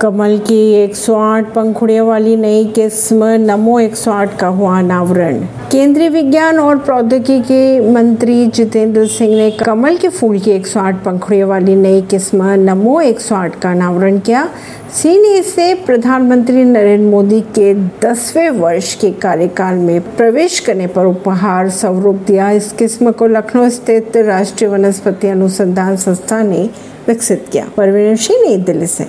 कमल की 108 पंखुड़ियों वाली नई किस्म नमो 108 का हुआ अनावरण। केंद्रीय विज्ञान और प्रौद्योगिकी मंत्री जितेंद्र सिंह ने कमल के फूल की 108 पंखुड़ियों वाली नई किस्म नमो 108 का अनावरण किया। सिंह ने इसे प्रधानमंत्री नरेंद्र मोदी के दसवें वर्ष के कार्यकाल में प्रवेश करने पर उपहार स्वरूप दिया। इस किस्म को लखनऊ स्थित राष्ट्रीय वनस्पति अनुसंधान संस्था ने विकसित किया। परवीन सिंह नई दिल्ली से।